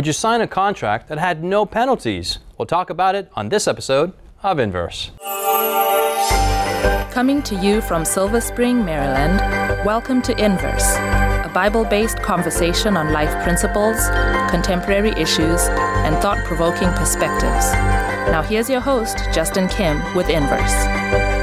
Would you sign a contract that had no penalties? We'll talk about it on this episode of Inverse. Coming to you from Silver Spring, Maryland, welcome to Inverse, a Bible based conversation on life principles, contemporary issues, and thought provoking perspectives. Now, here's your host, Justin Kim, with Inverse.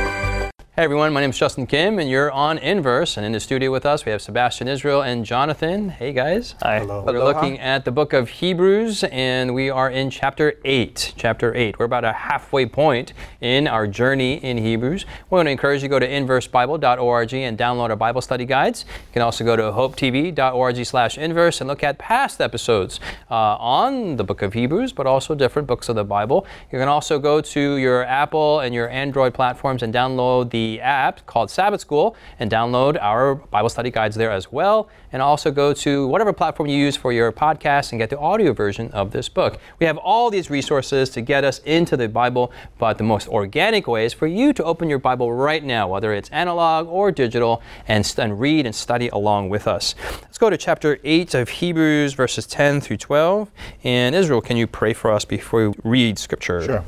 Hey everyone, my name is Justin Kim, and you're on Inverse. And in the studio with us, we have Sebastian Israel and Jonathan. Hey guys. Hi. Hello. We're looking at the book of Hebrews, and we are in chapter 8. Chapter 8. We're about a halfway point in our journey in Hebrews. We want to encourage you to go to inversebible.org and download our Bible study guides. You can also go to hopetv.org slash inverse and look at past episodes uh, on the book of Hebrews, but also different books of the Bible. You can also go to your Apple and your Android platforms and download the app called Sabbath School and download our Bible study guides there as well. And also go to whatever platform you use for your podcast and get the audio version of this book. We have all these resources to get us into the Bible, but the most organic way is for you to open your Bible right now, whether it's analog or digital, and, and read and study along with us. Let's go to chapter 8 of Hebrews, verses 10 through 12. And Israel, can you pray for us before we read scripture? Sure.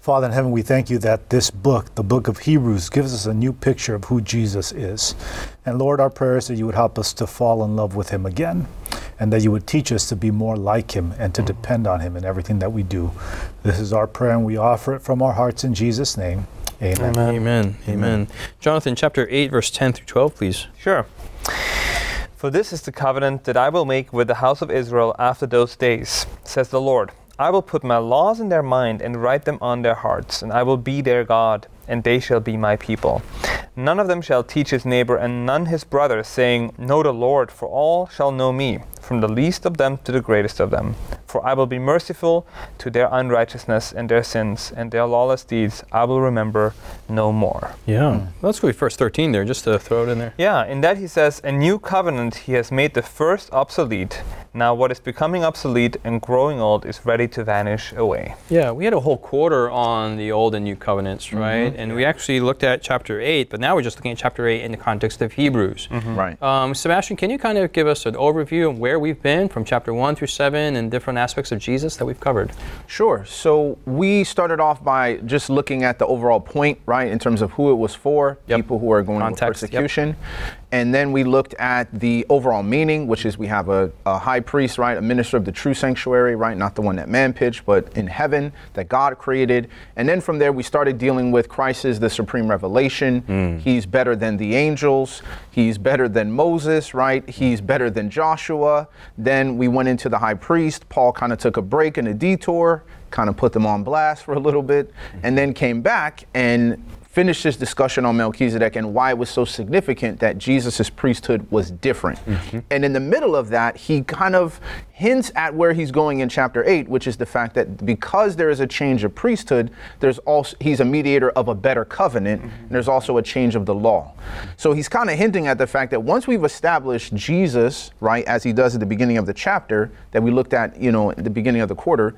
Father in heaven, we thank you that this book, the book of Hebrews, gives us a new picture of who Jesus is. And Lord, our prayer is that you would help us to fall in love with him again, and that you would teach us to be more like him and to depend on him in everything that we do. This is our prayer, and we offer it from our hearts in Jesus' name. Amen. Amen. Amen. Amen. Jonathan, chapter 8, verse 10 through 12, please. Sure. For this is the covenant that I will make with the house of Israel after those days, says the Lord. I will put my laws in their mind and write them on their hearts, and I will be their God, and they shall be my people. None of them shall teach his neighbor and none his brother, saying, Know the Lord, for all shall know me, from the least of them to the greatest of them. For I will be merciful to their unrighteousness and their sins, and their lawless deeds I will remember no more. Yeah. Let's go to verse 13 there, just to throw it in there. Yeah, in that he says, A new covenant he has made the first obsolete. Now what is becoming obsolete and growing old is ready to vanish away. Yeah, we had a whole quarter on the Old and New Covenants, mm-hmm. right? And we actually looked at chapter 8, but now we're just looking at chapter 8 in the context of Hebrews. Right. Um, Sebastian, can you kind of give us an overview of where we've been from chapter 1 through 7 and different aspects of Jesus that we've covered? Sure. So we started off by just looking at the overall point, right, in terms of who it was for, Yep. people who are going Context, through yep. And then we looked at the overall meaning, which is we have a, a high priest, right, a minister of the true sanctuary, right, not the one that man pitched, but in heaven that God created. And then from there, we started dealing with Christ is the supreme revelation. Hmm. He's better than the angels. He's better than Moses, right? He's better than Joshua. Then we went into the high priest. Paul kind of took a break and a detour, kind of put them on blast for a little bit, and then came back and finished this discussion on Melchizedek and why it was so significant that Jesus' priesthood was different. Mm-hmm. And in the middle of that, he kind of hints at where he's going in chapter 8, which is the fact that because there is a change of priesthood, there's also he's a mediator of a better covenant, mm-hmm. and there's also a change of the law. So he's kind of hinting at the fact that once we've established Jesus, right, as he does at the beginning of the chapter that we looked at, you know, at the beginning of the quarter,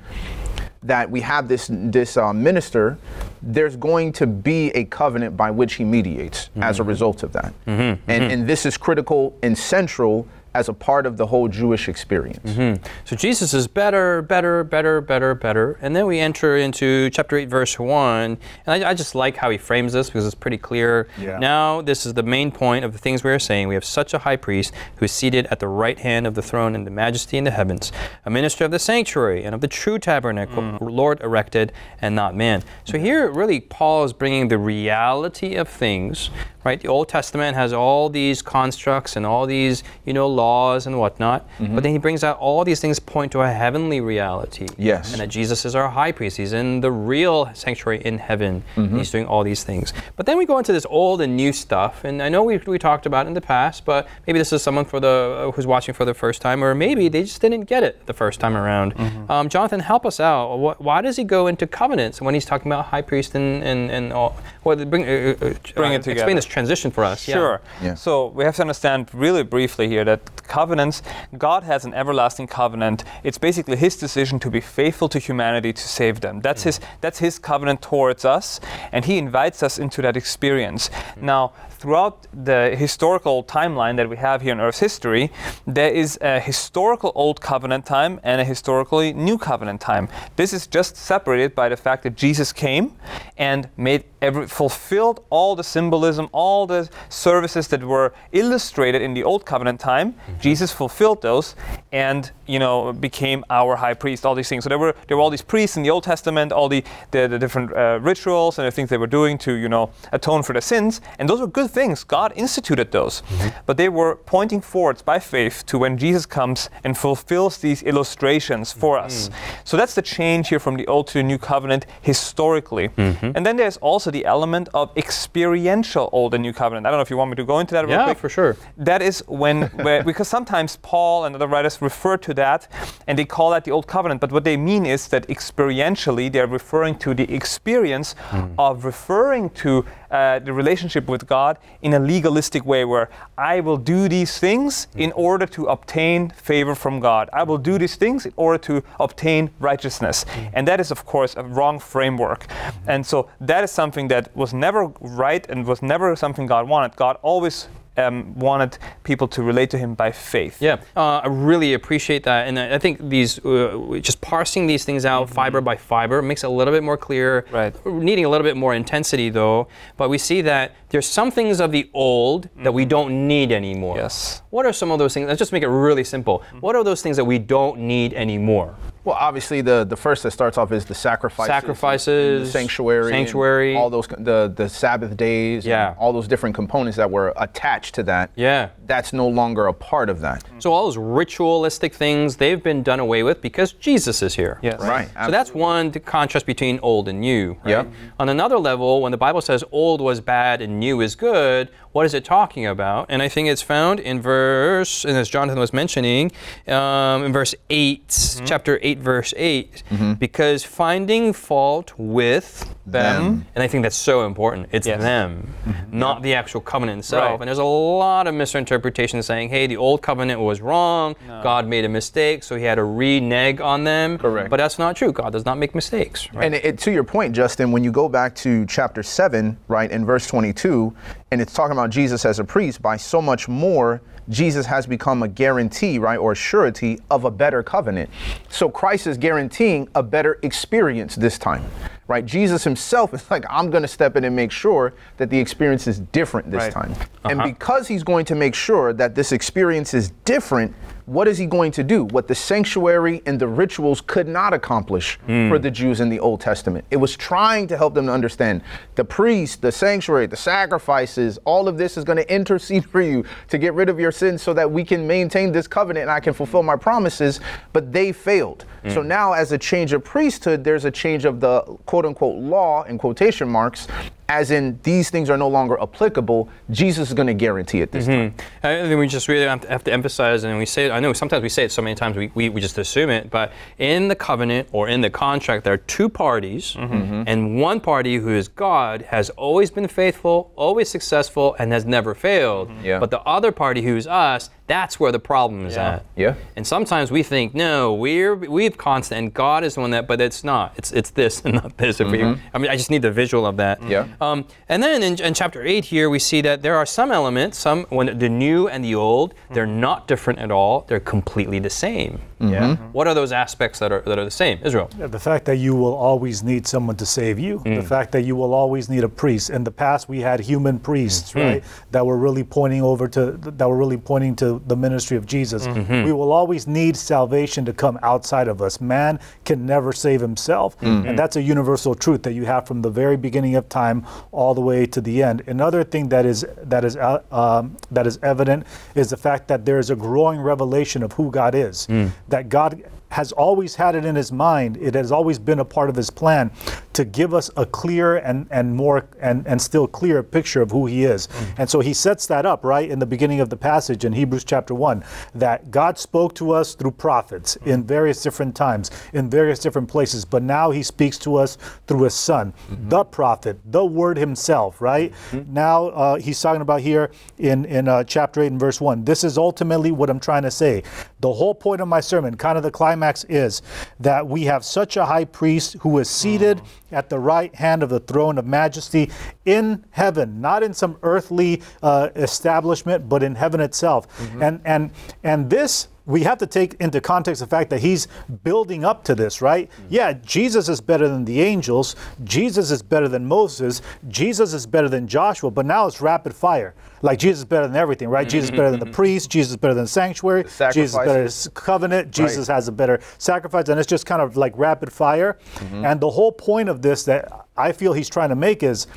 that we have this this uh, minister, there's going to be a covenant by which he mediates as a mm-hmm. result of that, mm-hmm. and mm-hmm. and this is critical and central as a part of the whole Jewish experience. Mm-hmm. So Jesus is better, better, better, better, better. And then we enter into chapter 8, verse 1. And I, I just like how he frames this because it's pretty clear. Yeah. Now, this is the main point of the things we are saying. We have such a high priest who is seated at the right hand of the throne in the majesty in the heavens, a minister of the sanctuary and of the true tabernacle, mm. Lord erected and not man. So here, really, Paul is bringing the reality of things. Right, the Old Testament has all these constructs and all these, you know, laws and whatnot. But then he brings out all these things point to a heavenly reality. Yes. And that Jesus is our high priest. He's in the real sanctuary in heaven. and He's doing all these things. But then we go into this old and new stuff. And I know we, we talked about it in the past, but maybe this is someone for the who's watching for the first time, or maybe they just didn't get it the first time around. Um, Jonathan, help us out. Wh- Why does he go into covenants when he's talking about high priest and and and all? Well, bring uh, uh, uh, Bring it Explain together. this transition for us. Sure. Yeah. So we have to understand really briefly here that covenants, God has an everlasting covenant. It's basically His decision to be faithful to humanity to save them. That's mm. His. That's His covenant towards us, and He invites us into that experience. Mm. Now, throughout the historical timeline that we have here in Earth's history, there is a historical Old Covenant time and a historically New Covenant time. This is just separated by the fact that Jesus came and made every fulfilled all the symbolism, all the services that were illustrated in the Old Covenant time. Jesus fulfilled those and you know became our high priest. All these things. So there were there were all these priests in the Old Testament, all the the, the different uh, rituals and the things they were doing to you know atone for their sins, and those were good things. God instituted those, mm-hmm. but they were pointing forwards by faith to when Jesus comes and fulfills these illustrations for mm-hmm. us. So that's the change here from the Old to the New Covenant historically. Mm-hmm. And then there's also the element of experiential Old and New Covenant. I don't know if you want me to go into that real Yeah, quick. for sure. That is when, where, because sometimes Paul and other writers refer to that and they call that the Old Covenant, but what they mean is that experientially they're referring to the experience mm. of referring to uh, the relationship with God in a legalistic way where I will do these things in order to obtain favor from God. I will do these things in order to obtain righteousness. And that is, of course, a wrong framework. And so that is something that was never right and was never something God wanted. God always um, wanted people to relate to Him by faith. Yeah, uh, I really appreciate that, and I I think these uh, just parsing these things out fiber by fiber makes it a little bit more clear. Right. Needing a little bit more intensity though, but we see that there's some things of the old that we don't need anymore. Yes. What are some of those things? Let's just make it really simple. What are those things that we don't need anymore? Well, obviously, the, the first that starts off is the sacrifices, Sacrifices, the sanctuary, sanctuary. all those the the Sabbath days, Yeah. all those different components that were attached to that. Yeah. that's no longer a part of that. So all those ritualistic things, they've been done away with because Jesus is here. Yes. Right. So that's one contrast between old and new. Right? Yep. On another level, when the Bible says old was bad and new is good, what is it talking about? And I think it's found in verse, and as Jonathan was mentioning, um, in verse 8, mm-hmm. chapter 8, verse 8, mm-hmm. because finding fault with them, Them. and I think that's so important, it's Yes. them, mm-hmm. not the actual covenant itself. Right. And there's a lot of misinterpretation saying, hey, the old covenant was wrong, God made a mistake, so he had to renege on them. Correct. But that's not true. God does not make mistakes. Right? And it- to your point, Justin, when you go back to chapter 7, right, in verse 22, and it's talking about Jesus as a priest, by so much more, Jesus has become a guarantee, right, or surety of a better covenant. So Christ is guaranteeing a better experience this time, right? Jesus himself is like, I'm going to step in and make sure that the experience is different this Right. time. Uh-huh. And because he's going to make sure that this experience is different, what is he going to do? What the sanctuary and the rituals could not accomplish hmm. for the Jews in the Old Testament. It was trying to help them to understand the priest, the sanctuary, the sacrifices, all of this is going to intercede for you to get rid of your sins so that we can maintain this covenant and I can fulfill my promises. But they failed. Hmm. So now, as a change of priesthood, there's a change of the quote unquote law in quotation marks. As in, these things are no longer applicable. Jesus is going to guarantee it this mm-hmm. time. I think we just really have to, have to emphasize, and we say it, I know sometimes we say it so many times we, we, we just assume it, but in the covenant or in the contract, there are two parties, mm-hmm. Mm-hmm. and one party who is God has always been faithful, always successful, and has never failed. Yeah. But the other party who's us, that's where the problem is Yeah. at. Yeah. And sometimes we think, no, we're we've constant, and God is the one that, but it's not. It's it's this and not this. If we, I mean, I just need the visual of that. Yeah. Um, and then in, in chapter 8 here, we see that there are some elements, some when the new and the old, they're mm-hmm. not different at all. They're completely the same. Mm-hmm. Yeah. Mm-hmm. What are those aspects that are that are the same? Israel. Yeah, the fact that you will always need someone to save you, the mm. fact that you will always need a priest. In the past, we had human priests, right, that were really pointing over to that were really pointing to the ministry of Jesus. We will always need salvation to come outside of us. Man can never save himself, mm. and that's a universal truth that you have from the very beginning of time all the way to the end. Another thing that is that is uh, um, that is evident is the fact that there is a growing revelation of who God is. That God has always had it in his mind. It has always been a part of his plan to give us a clear and, and more and, and still clearer picture of who he is. Mm. And so he sets that up right in the beginning of the passage in Hebrews chapter 1 that God spoke to us through prophets mm. in various different times, in various different places, but now he speaks to us through his son, mm-hmm. the prophet, the word himself, right? Mm-hmm. Now uh, he's talking about here in, in uh, chapter 8 and verse 1. This is ultimately what I'm trying to say. The whole point of my sermon, kind of the climax, is that we have such a high priest who is seated mm. At the right hand of the throne of majesty in heaven, not in some earthly uh, establishment, but in heaven itself. And and and this we have to take into context the fact that he's building up to this, right? Yeah, Jesus is better than the angels. Jesus is better than Moses. Jesus is better than Joshua. But now it's rapid fire. Like Jesus is better than everything, right? Jesus is better than the priest. Jesus is better than sanctuary. Jesus is better than covenant. Jesus has a better sacrifice, and it's just kind of like rapid fire. And the whole point of this that I feel he's trying to make is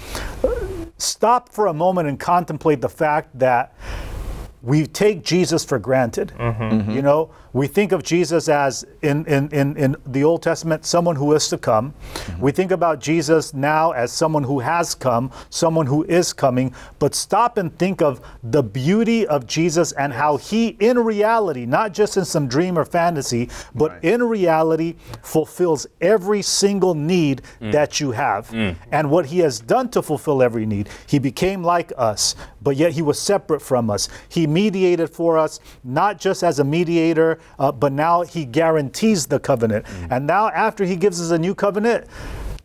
uh, stop for a moment and contemplate the fact that we take Jesus for granted. Mm-hmm. You know, we think of Jesus as in, in, in, in the Old Testament, someone who is to come. Mm-hmm. We think about Jesus now as someone who has come, someone who is coming. But stop and think of the beauty of Jesus and how he, in reality, not just in some dream or fantasy, but Right. in reality, fulfills every single need mm. that you have. Mm. And what he has done to fulfill every need, he became like us, but yet he was separate from us. He mediated for us, not just as a mediator, uh, but now he guarantees the covenant. Mm. And now, after he gives us a new covenant,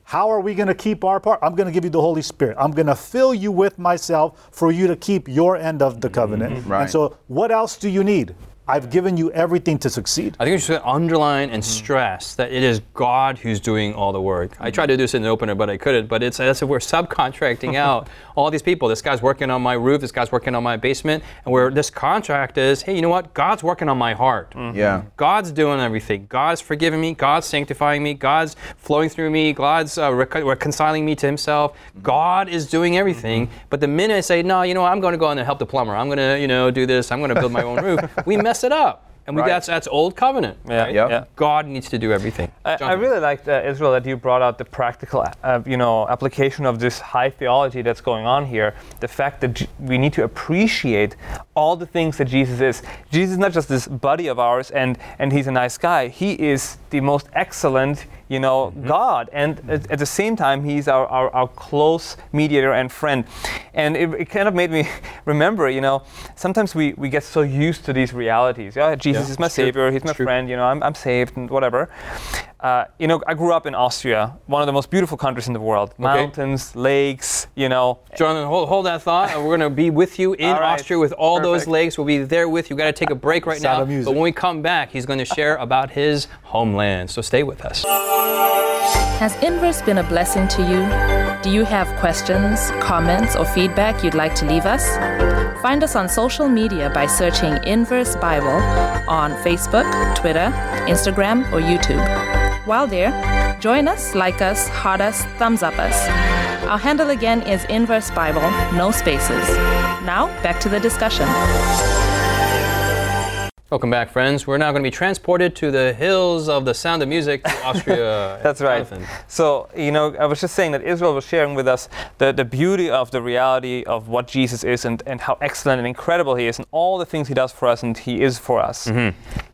how are we going to keep our part? I'm going to give you the Holy Spirit. I'm going to fill you with myself for you to keep your end of the covenant. Mm-hmm. And Right. so, what else do you need? I've given you everything to succeed. I think we should underline and mm-hmm. stress that it is God who's doing all the work. I tried to do this in the opener, but I couldn't. But it's as if we're subcontracting out all these people. This guy's working on my roof. This guy's working on my basement. And where this contract is, hey, you know what? God's working on my heart. Mm-hmm. Yeah. God's doing everything. God's forgiving me. God's sanctifying me. God's flowing through me. God's uh, rec- reconciling me to Himself. Mm-hmm. God is doing everything. But the minute I say, no, you know, what? I'm going to go in and help the plumber. I'm going to, you know, do this. I'm going to build my own roof. We mess it up, and we, Right. that's that's old covenant. Yeah, right? Yep. yeah. God needs to do everything. I, I really liked uh, Israel that you brought out the practical, uh, you know, application of this high theology that's going on here. The fact that J- we need to appreciate all the things that Jesus is. Jesus is not just this buddy of ours, and and he's a nice guy. He is the most excellent, you know, mm-hmm. God, and at, at the same time, he's our, our, our close mediator and friend. And it, it kind of made me remember, you know, sometimes we, we get so used to these realities. Yeah, Jesus Yeah, is my true. savior. He's my It's true. friend. You know, I'm, I'm saved and whatever. Uh, you know, I grew up in Austria, one of the most beautiful countries in the world. Mountains, lakes. You know, Jonathan, hold, hold that thought. Uh, We're going to be with you in All right. Austria with all those lakes. We'll be there with you. We've got to take a break right Sound now. of music. But when we come back, he's going to share about his homeland. So stay with us. Has Inverse been a blessing to you? Do you have questions, comments, or feedback you'd like to leave us? Find us on social media by searching Inverse Bible on Facebook, Twitter, Instagram, or YouTube. While there, join us, like us, heart us, thumbs up us. Our handle again is Inverse Bible, no spaces. Now, back to the discussion. Welcome back, friends. We're now going to be transported to the hills of the sound of music to Austria. That's right. Jonathan. So, you know, I was just saying that Israel was sharing with us the, the beauty of the reality of what Jesus is and, and how excellent and incredible he is and all the things he does for us and he is for us.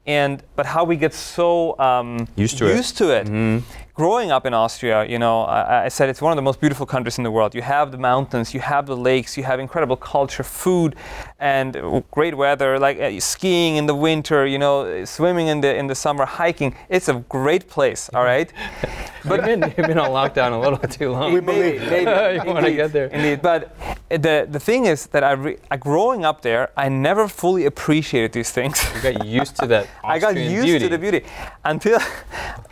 And but how we get so um, Used to it. used to it. Growing up in Austria, you know, I, I said it's one of the most beautiful countries in the world. You have the mountains, you have the lakes, you have incredible culture, food, and great weather, like uh, skiing in the winter, you know, swimming in the in the summer, hiking. It's a great place, all right. But you've been, you've been on lockdown a little too long. We maybe, maybe. You wanna get there. Indeed. But the, the thing is that I, re- I, growing up there, I never fully appreciated these things. You got used to that I got used beauty. to the beauty until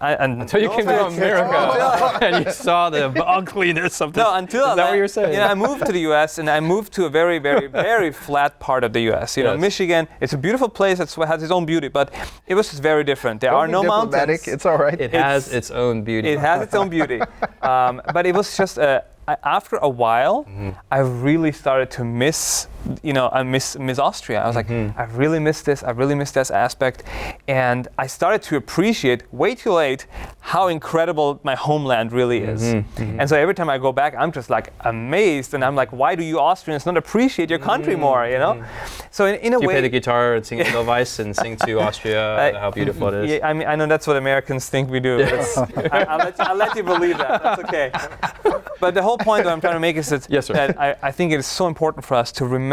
I, and Until you no came to offense. America and you saw the ugliness of this. No, until Is that I, what you're saying? You know, I moved to the U.S. and I moved to a very, very, very flat part of the U.S. You know, Michigan. It's a beautiful place. It has its own beauty, but it was just very different. There Don't are no mountains. It's all right. it has it's- its own beauty. It has its own beauty, um, but it was just uh, I- after a while, Mm-hmm. I really started to miss you know, I miss miss Austria. I was Mm-hmm. like, I really miss this. I really miss this aspect, and I started to appreciate way too late how incredible my homeland really is. Mm-hmm. And so every time I go back, I'm just like amazed, and I'm like, why do you Austrians not appreciate your country more? You know. So in, in a Mm-hmm. You way, play the guitar and sing Edelweiss and sing to Austria I- how beautiful it is. Yeah, I mean, I know that's what Americans think we do. I, I'll, let, let you believe that. That's okay. But the whole point that I'm trying to make is that, Yes, that I, I think it is so important for us to remember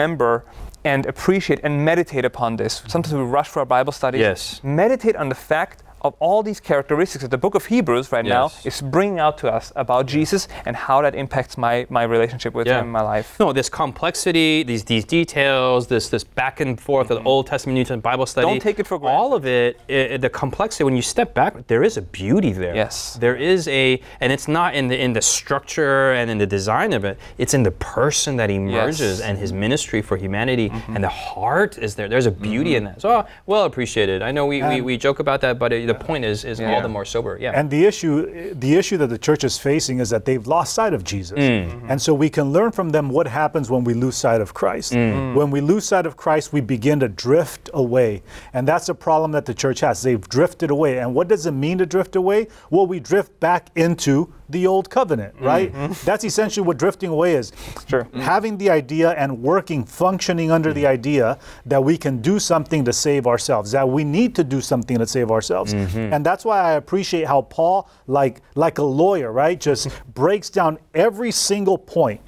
and appreciate and meditate upon this. Sometimes we rush for our Bible studies. Yes. Meditate on the fact of all these characteristics that the book of Hebrews right now is bringing out to us about Jesus and how that impacts my, my relationship with Yeah. him in my life. No, this complexity, these these details, this this back and forth of the Old Testament, New Testament Bible study. Mm-hmm. Don't take it for granted. All of it, i- the complexity. When you step back, there is a beauty there. Yes. There is a, and it's not in the in the structure and in the design of it. It's in the person that emerges Yes. Mm-hmm. and his ministry for humanity, and the heart is there. There's a beauty in that. So uh, well appreciated. I know we, we, And- we joke about that, but it, the point is is all the more sober. Yeah. And the issue, the issue that the church is facing is that they've lost sight of Jesus, mm. mm-hmm. and so we can learn from them what happens when we lose sight of Christ. Mm. Mm. When we lose sight of Christ, we begin to drift away, and that's a problem that the church has. They've drifted away, and what does it mean to drift away? Well, we drift back into the old covenant, mm-hmm. right? Mm-hmm. That's essentially what drifting away is. Sure. Mm-hmm. Having the idea and working, functioning under the idea that we can do something to save ourselves, that we need to do something to save ourselves. And that's why I appreciate how Paul, like, like a lawyer, right, just breaks down every single point.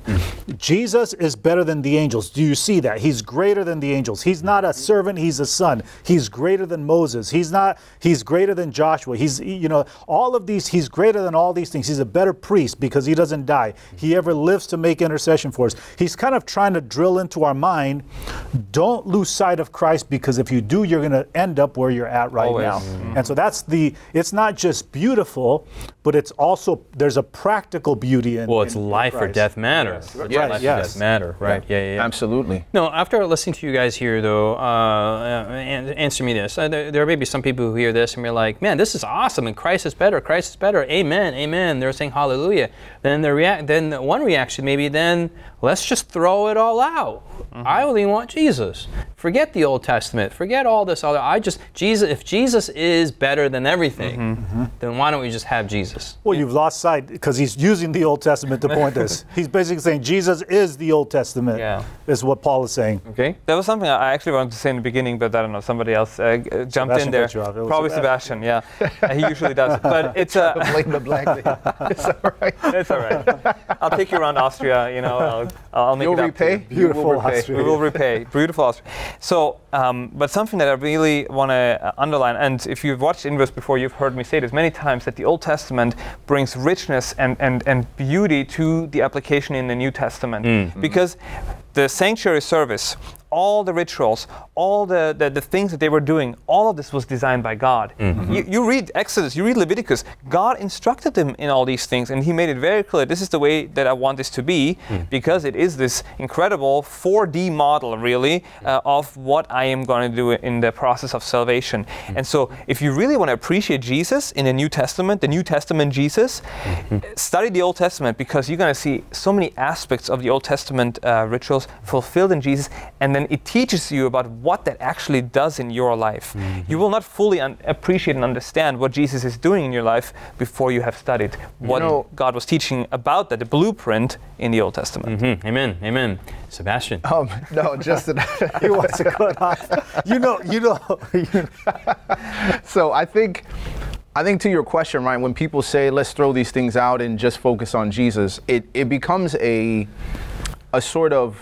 Jesus is better than the angels. Do you see that? He's greater than the angels. He's not a servant, he's a son. He's greater than Moses. He's not, he's greater than Joshua. He's, you know, all of these, he's greater than all these things. He's a better priest because he doesn't die. He ever lives to make intercession for us. He's kind of trying to drill into our mind don't lose sight of Christ because if you do, you're going to end up where you're at right Always. now. Mm-hmm. And so that's the, it's not just beautiful, but it's also, there's a practical beauty in well, it's in- in life or death matter. Yes. It's Right, life or yes. death matter. Right. Yeah. Yeah. yeah. Absolutely. No, after listening to you guys here, though, uh, uh, answer me this. Uh, there, there may be some people who hear this and be like, man, this is awesome, and Christ is better, Christ is better, amen, amen. They're saying hallelujah. Then the react, then the one reaction maybe then let's just throw it all out. I only want Jesus. Forget the Old Testament. Forget all this other. I just Jesus. If Jesus is better than everything, then why don't we just have Jesus? Well, you've lost sight because he's using the Old Testament to point this. He's basically saying Jesus is the Old Testament, Yeah. is what Paul is saying. Okay. That was something I actually wanted to say in the beginning, but I don't know, somebody else uh, uh, jumped Sebastian in there. cut you off. It Probably Sebastian, yeah. Uh, he usually does. But it's uh, Blame the black. It's all right. it's all right. I'll take you around Austria, you know, I'll, I'll make You'll it up to repay. you. You Beautiful will repay. Austria. We will repay. Beautiful Austria. So, um, but something that I really want to uh, underline, and if you've watched Inverse before, you've heard me say this many times, that the Old Testament brings richness and, and, and beauty to the application in the New Testament. Because the sanctuary service, all the rituals, all the, the, the things that they were doing, all of this was designed by God. You, you read Exodus, you read Leviticus, God instructed them in all these things, and He made it very clear this is the way that I want this to be, because it is this incredible 4D model, really, uh, of what I am going to do in the process of salvation. And so, if you really want to appreciate Jesus in the New Testament, the New Testament Jesus, study the Old Testament because you're going to see so many aspects of the Old Testament uh, rituals fulfilled in Jesus, and then it teaches you about what that actually does in your life. You will not fully un- appreciate and understand what Jesus is doing in your life before you have studied what know- God was teaching about that, the blueprint in the Old Testament. Mhm. Amen. Amen. Sebastian. Um, no, just that. He wants to cut off. You know, you know. so I think I think to your question, right, when people say let's throw these things out and just focus on Jesus, it, it becomes a a sort of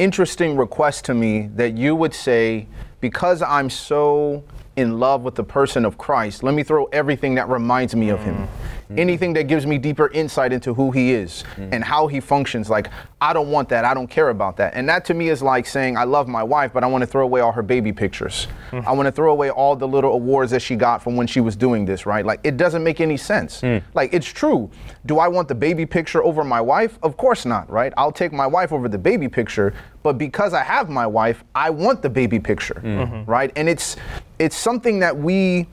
interesting request to me that you would say, because I'm so in love with the person of Christ, let me throw everything that reminds me of him. Mm. Mm. Anything that gives me deeper insight into who he is mm. and how he functions. Like, I don't want that. I don't care about that. And that to me is like saying, I love my wife, but I want to throw away all her baby pictures. I want to throw away all the little awards that she got from when she was doing this, right? Like, it doesn't make any sense. Like, it's true. Do I want the baby picture over my wife? Of course not, right? I'll take my wife over the baby picture, but because I have my wife, I want the baby picture, right? And it's it's something that we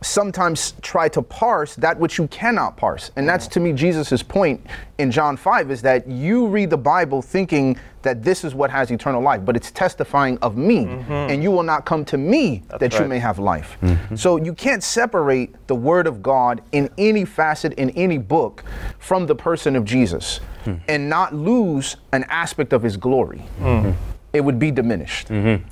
sometimes try to parse that which you cannot parse. And that's to me Jesus' point in John 5 is that you read the Bible thinking that this is what has eternal life, but it's testifying of me, mm-hmm. and you will not come to me that you may have life. Mm-hmm. So you can't separate the Word of God in any facet, in any book, from the person of Jesus hmm. and not lose an aspect of his glory. Hmm. It would be diminished. Amen.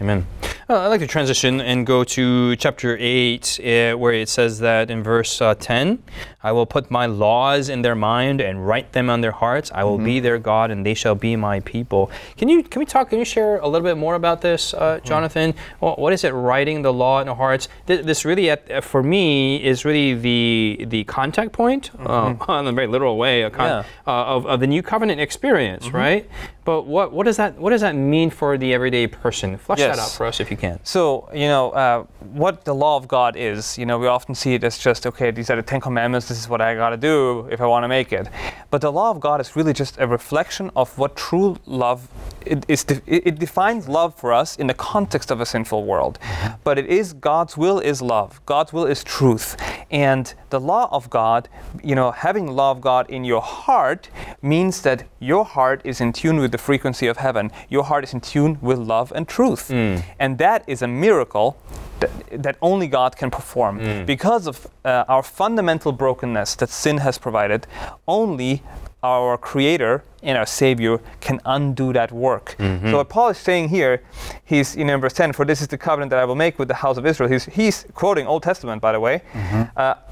Amen. Uh, I'd like to transition and go to chapter 8, uh, where it says that in verse uh, 10 I will put my laws in their mind and write them on their hearts. I will be their God and they shall be my people. Can you can we talk? Can you share a little bit more about this, uh, Jonathan? Well, what is it? Writing the law in the hearts. Th- this really, at, uh, for me, is really the the contact point, uh, in a very literal way, con- Yeah. uh, of, of the new covenant experience, right? But what what does that what does that mean for the everyday person? Flesh that out for us if you can. So, you know, uh, what the law of God is, you know, we often see it as just, okay, these are the Ten Commandments, this is what I gotta do if I wanna make it. But the law of God is really just a reflection of what true love it, is. De- it, it defines love for us in the context of a sinful world. But it is God's will is love, God's will is truth. And the law of God, you know, having law of God in your heart means that your heart is in tune with the frequency of heaven. Your heart is in tune with love and truth. And that is a miracle that, that only God can perform. Because of uh, our fundamental brokenness that sin has provided, only our Creator and our Savior can undo that work. So what Paul is saying here, he's in verse 10, for this is the covenant that I will make with the house of Israel. He's, he's quoting Old Testament, by the way. Uh, it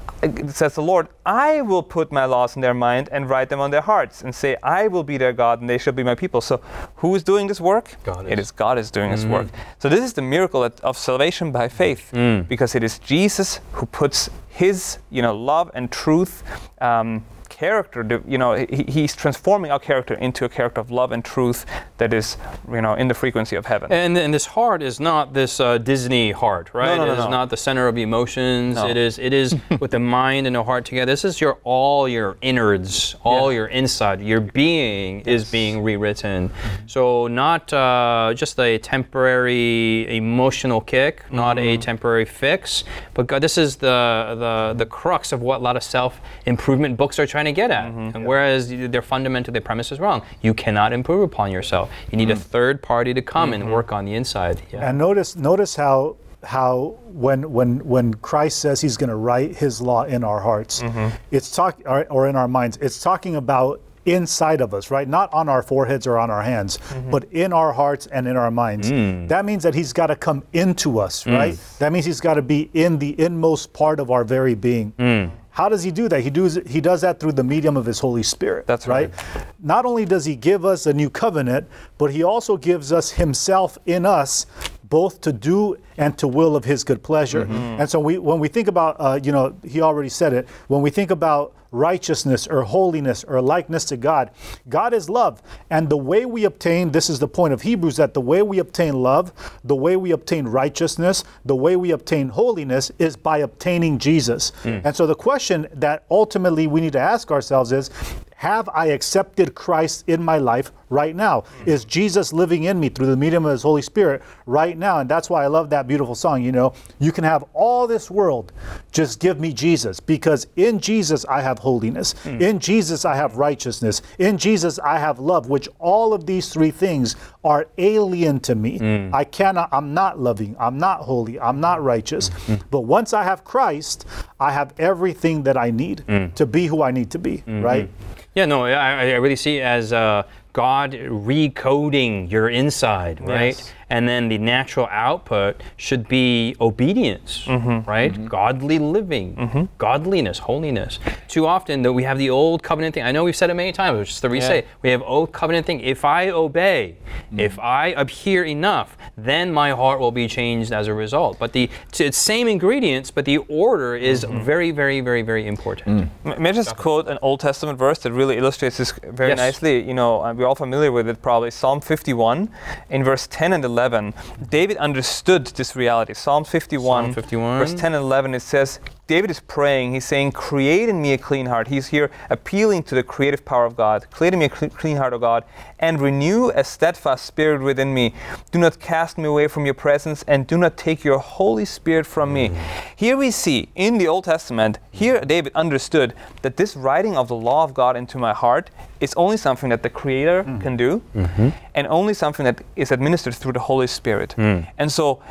says the Lord, I will put my laws in their mind and write them on their hearts and say, I will be their God and they shall be my people. So who is doing this work? God It is. is God is doing this work. So this is the miracle of- of salvation by faith because it is Jesus who puts his, you know, love and truth um, character, you know, he, he's transforming our character into a character of love and truth that is, you know, in the frequency of heaven. And, and this heart is not this uh, Disney heart, right? no, no, no, it is no. not the center of emotions. No. It is it is with the mind and the heart together. This is your all your innards, all your inside, your being is being rewritten. So not uh, just a temporary emotional kick, not a Mm-hmm. temporary fix, but God, this is the the the crux of what a lot of self improvement books are trying to get at. Mm-hmm. And whereas their fundamental their premise is wrong, you cannot improve upon yourself. You need a Mm. third party to come Mm-hmm. and work on the inside. Yeah. And notice notice how how when when when Christ says he's going to write his law in our hearts, it's talk or, or in our minds. It's talking about inside of us, right? Not on our foreheads or on our hands, but in our hearts and in our minds. That means that he's got to come into us, right? That means he's got to be in the inmost part of our very being. How does he do that? He does he does that through the medium of his Holy Spirit. That's right. Not only does he give us a new covenant, but he also gives us himself in us both to do and to will of his good pleasure. And so we when we think about uh, you know, he already said it, when we think about righteousness or holiness or likeness to God. God is love. And the way we obtain, this is the point of Hebrews, that the way we obtain love, the way we obtain righteousness, the way we obtain holiness is by obtaining Jesus. Hmm. And so the question that ultimately we need to ask ourselves is, have I accepted Christ in my life right now? Hmm. Is Jesus living in me through the medium of His Holy Spirit right now? And that's why I love that beautiful song. You know, you can have all this world, just give me Jesus, because in Jesus I have holiness. Hmm. In Jesus I have righteousness. In Jesus I have love, which all of these three things are alien to me. Mm. I cannot, I'm not loving, I'm not holy, I'm not righteous. Mm. Mm. But once I have Christ, I have everything that I need to be who I need to be, mm-hmm. right? Yeah, no, I, I really see it as uh, God recoding your inside, right? Yes. And then the natural output should be obedience, mm-hmm. right? Mm-hmm. Godly living, mm-hmm. godliness, holiness. Too often, though, we have the old covenant thing. I know we've said it many times, but just to re-say, we have old covenant thing. If I obey, if I adhere enough, then my heart will be changed as a result. But the it's same ingredients, but the order is very, very, very, very important. Mm. M- May I just quote an Old Testament verse that really illustrates this very Yes. nicely? You know, uh, we're all familiar with it probably. Psalm 51, in verse 10 and 11, David understood this reality. Psalm 51, Psalm 51. verse 10 and 11, it says, David is praying. He's saying, Create in me a clean heart. He's here appealing to the creative power of God. Create in me a cl- clean heart, O God, and renew a steadfast spirit within me. Do not cast me away from your presence, and do not take your Holy Spirit from me. Mm. Here we see in the Old Testament, here mm. David understood that this writing of the law of God into my heart is only something that the Creator mm. can do, mm-hmm. and only something that is administered through the Holy Spirit. And so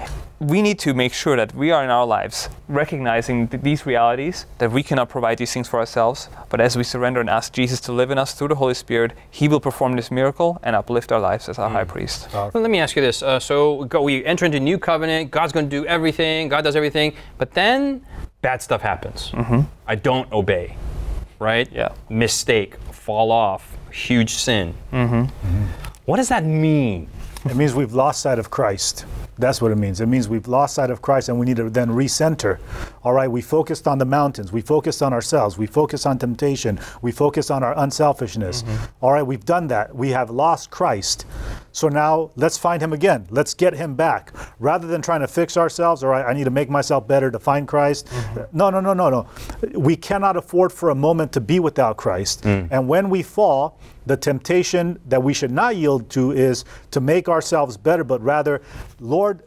we need to make sure that we are in our lives recognizing th- these realities, that we cannot provide these things for ourselves, but as we surrender and ask Jesus to live in us through the Holy Spirit, He will perform this miracle and uplift our lives as our high mm. priest. Well, let me ask you this. Uh, so go, we enter into new covenant. God's going to do everything. God does everything. But then bad stuff happens. Mm-hmm. I don't obey. Right? Yeah. Mistake. Fall off. Huge sin. Mm-hmm. What does that mean? It means we've lost sight of Christ. That's what it means. It means we've lost sight of Christ and we need to then recenter. All right, we focused on the mountains. We focused on ourselves. We focused on temptation. We focused on our unselfishness. Mm-hmm. All right, we've done that. We have lost Christ. So now let's find him again. Let's get him back. Rather than trying to fix ourselves, all right, I need to make myself better to find Christ. Mm-hmm. No, no, no, no, no. We cannot afford for a moment to be without Christ. Mm. And when we fall, the temptation that we should not yield to is to make ourselves better, but rather, Lord,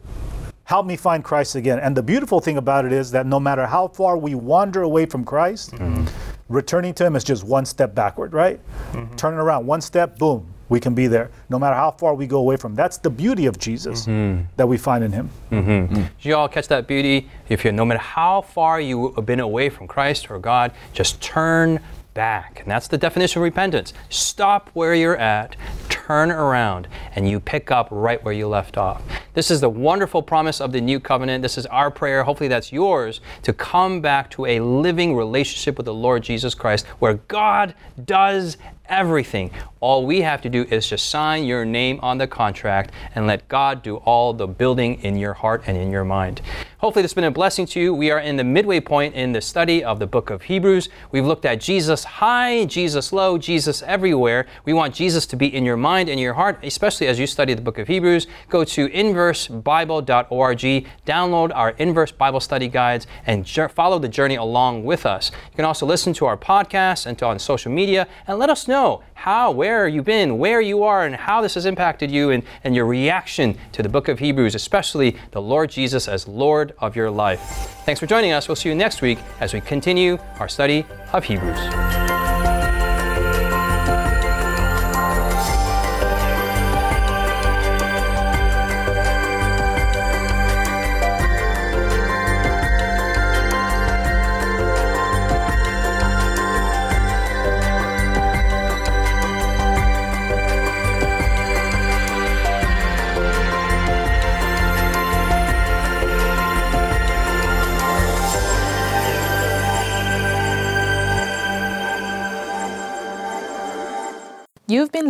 help me find Christ again. And the beautiful thing about it is that no matter how far we wander away from Christ, mm-hmm. returning to Him is just one step backward, right? Mm-hmm. Turning around one step, boom, we can be there. No matter how far we go away from. That's the beauty of Jesus mm-hmm. that we find in Him. Mm-hmm. Mm-hmm. Did you all catch that beauty? If you, no matter how far you have been away from Christ or God, just turn back. And that's the definition of repentance. Stop where you're at, turn around, and you pick up right where you left off. This is the wonderful promise of the new covenant. This is our prayer. Hopefully, that's yours to come back to a living relationship with the Lord Jesus Christ where God does everything. All we have to do is just sign your name on the contract and let God do all the building in your heart and in your mind. Hopefully, this has been a blessing to you. We are in the midway point in the study of the book of Hebrews. We've looked at Jesus high, Jesus low, Jesus everywhere. We want Jesus to be in your mind and your heart, especially as you study the book of Hebrews. Go to inversebible.org, download our inverse Bible study guides, and follow the journey along with us. You can also listen to our podcast and to on social media and let us know how, where you've been, where you are, and how this has impacted you and, and your reaction to the book of Hebrews, especially the Lord Jesus as Lord of your life. Thanks for joining us. We'll see you next week as we continue our study of Hebrews.